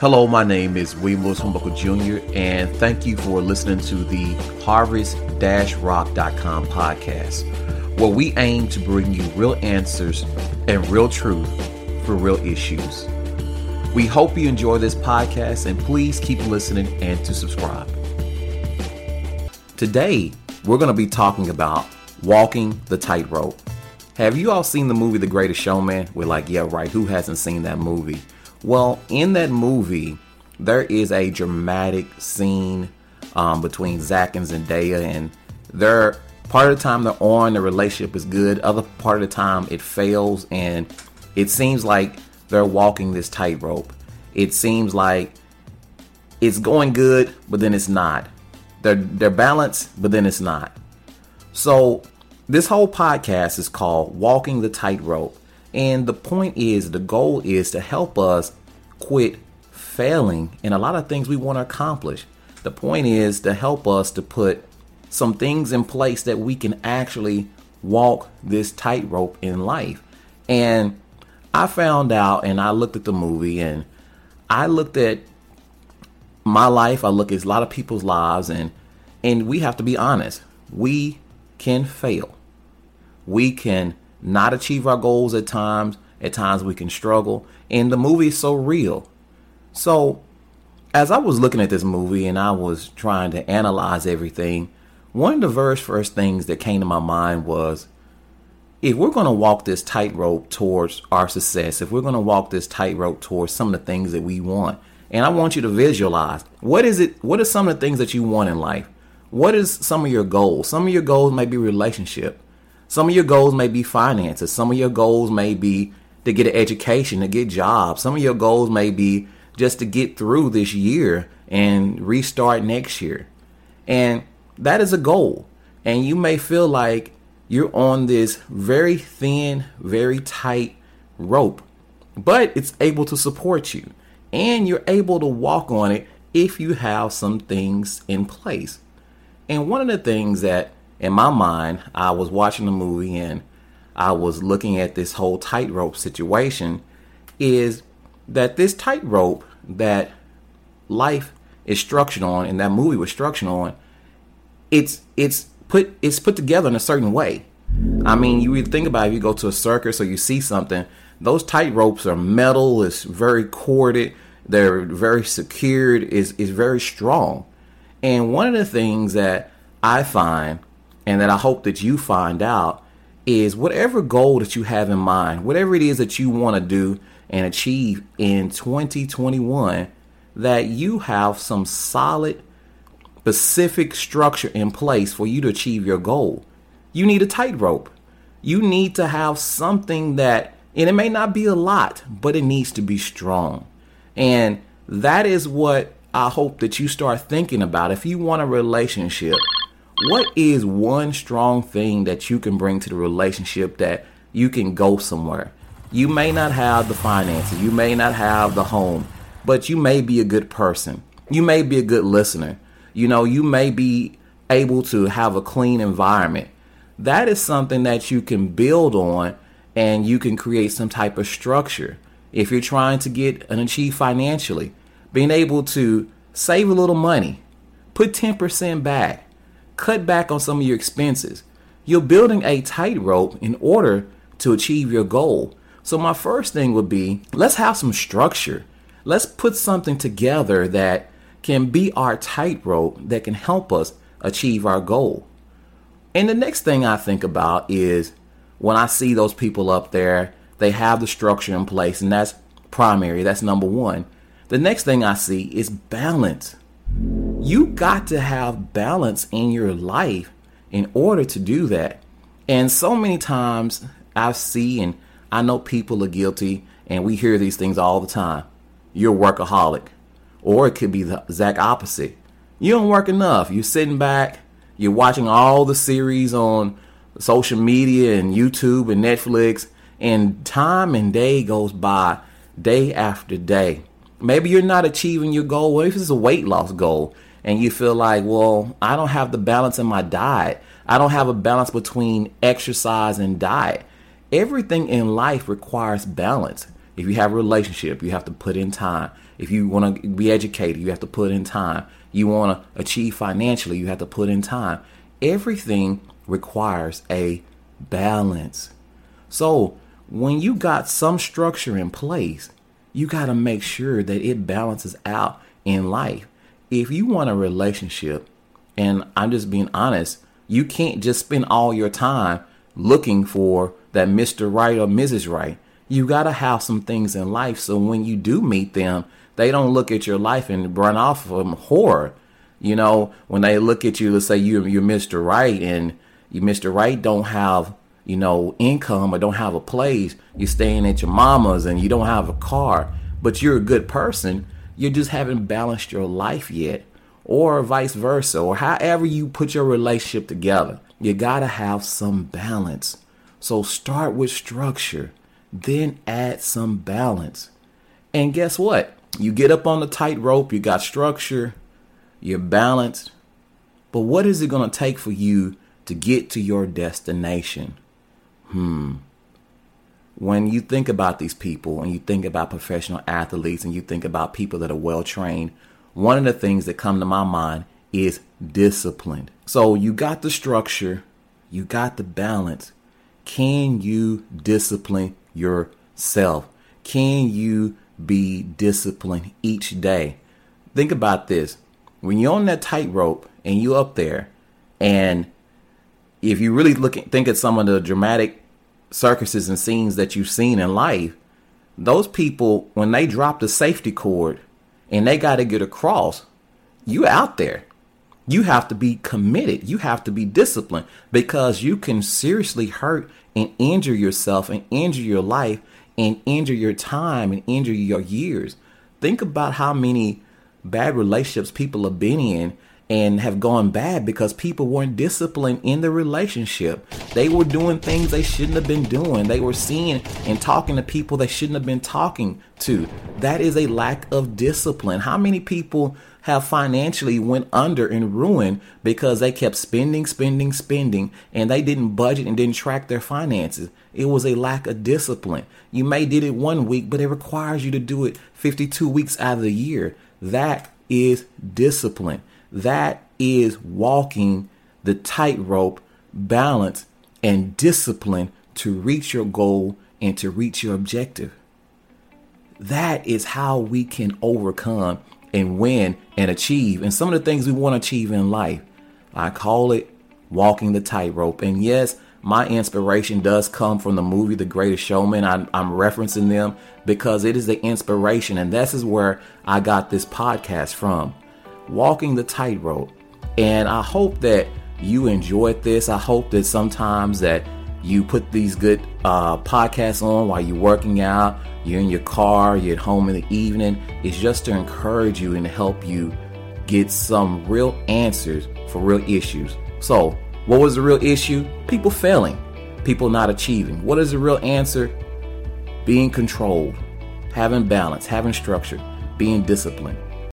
Hello, my name is William Lewis Hornbuckle Jr., and thank you for listening to the harvest-rock.com podcast, where we aim to bring you real answers and real truth for real issues. We hope you enjoy this podcast, and please keep listening and to subscribe. Today, we're going to be talking about walking the tightrope. Have you all seen the movie The Greatest Showman? We're like, yeah, right. Who hasn't seen that movie? Well, in that movie, there is a dramatic scene um, between Zac and Zendaya, and they're part of the time they're on, the relationship is good. Other part of the time, it fails, and it seems like they're walking this tightrope. It seems like it's going good, but then it's not. They're they're balanced, but then it's not. So this whole podcast is called Walking the Tightrope. And the point is, the goal is to help us quit failing in a lot of things we want to accomplish. The point is to help us to put some things in place that we can actually walk this tightrope in life. And I found out and I looked at the movie and I looked at my life, I look at a lot of people's lives and and we have to be honest. We can fail. We can not achieve our goals at times. At times we can struggle. And the movie is so real. So, as I was looking at this movie and I was trying to analyze everything, one of the very first things that came to my mind was if we're going to walk this tightrope towards our success, if we're going to walk this tightrope towards some of the things that we want, and I want you to visualize what is it, what are some of the things that you want in life? What is some of your goals? Some of your goals may be relationship. Some of your goals may be finances. Some of your goals may be to get an education, to get jobs. Some of your goals may be just to get through this year and restart next year. And that is a goal. And you may feel like you're on this very thin, very tight rope, but it's able to support you. And you're able to walk on it if you have some things in place. And one of the things that in my mind, I was watching the movie and I was looking at this whole tightrope situation is that this tightrope that life is structured on and that movie was structured on, it's it's put it's put together in a certain way. I mean, you think about it, if you go to a circus or you see something, those tight ropes are metal, it's very corded, they're very secured, is is very strong. And one of the things that I find and that I hope that you find out is whatever goal that you have in mind, whatever it is that you want to do and achieve in 2021, that you have some solid, specific structure in place for you to achieve your goal. You need a tightrope. You need to have something that, and it may not be a lot, but it needs to be strong. And that is what I hope that you start thinking about. If you want a relationship, what is one strong thing that you can bring to the relationship that you can go somewhere? You may not have the finances, you may not have the home, but you may be a good person. You may be a good listener. You know, you may be able to have a clean environment. That is something that you can build on and you can create some type of structure. If you're trying to get and achieve financially, being able to save a little money, put 10% back, cut back on some of your expenses. You're building a tightrope in order to achieve your goal. So, my first thing would be let's have some structure. Let's put something together that can be our tightrope that can help us achieve our goal. And the next thing I think about is when I see those people up there, they have the structure in place, and that's primary, that's number one. The next thing I see is balance. You got to have balance in your life in order to do that. And so many times I see and I know people are guilty, and we hear these things all the time. You're workaholic. Or it could be the exact opposite. You don't work enough. You're sitting back, you're watching all the series on social media and YouTube and Netflix, and time and day goes by, day after day. Maybe you're not achieving your goal. What if it's a weight loss goal and you feel like, well, I don't have the balance in my diet. I don't have a balance between exercise and diet. Everything in life requires balance. If you have a relationship, you have to put in time. If you want to be educated, you have to put in time. You want to achieve financially, you have to put in time. Everything requires a balance. So, when you got some structure in place, you got to make sure that it balances out in life. If you want a relationship, and I'm just being honest, you can't just spend all your time looking for that Mr. Right or Mrs. Right. You got to have some things in life so when you do meet them, they don't look at your life and run off from horror. You know, when they look at you, let's say you, you're Mr. Right and you Mr. Right don't have you know, income or don't have a place, you're staying at your mama's and you don't have a car, but you're a good person, you just haven't balanced your life yet, or vice versa, or however you put your relationship together. You gotta have some balance. So start with structure, then add some balance. And guess what? You get up on the tightrope, you got structure, you're balanced. But what is it gonna take for you to get to your destination? hmm, when you think about these people and you think about professional athletes and you think about people that are well trained, one of the things that come to my mind is discipline. So you got the structure, you got the balance. Can you discipline yourself? Can you be disciplined each day? Think about this. When you're on that tightrope and you're up there and if you really look at, think at some of the dramatic circuses and scenes that you've seen in life, those people when they drop the safety cord and they got to get across, you out there. You have to be committed. You have to be disciplined because you can seriously hurt and injure yourself and injure your life and injure your time and injure your years. Think about how many bad relationships people have been in and have gone bad because people weren't disciplined in the relationship. They were doing things they shouldn't have been doing. They were seeing and talking to people they shouldn't have been talking to. That is a lack of discipline. How many people have financially went under and ruined because they kept spending, spending, spending, and they didn't budget and didn't track their finances. It was a lack of discipline. You may did it one week, but it requires you to do it 52 weeks out of the year. That is discipline. That is walking the tightrope, balance, and discipline to reach your goal and to reach your objective. That is how we can overcome and win and achieve. And some of the things we want to achieve in life, I call it walking the tightrope. And yes, my inspiration does come from the movie The Greatest Showman. I, am referencing them because it is the inspiration, and this is where I got this podcast from walking the tightrope. And I hope that you enjoyed this. I hope that sometimes that you put these good uh, podcasts on while you're working out, you're in your car, you're at home in the evening. It's just to encourage you and help you get some real answers for real issues. So, what was the real issue? People failing, people not achieving. What is the real answer? Being controlled, having balance, having structure, being disciplined.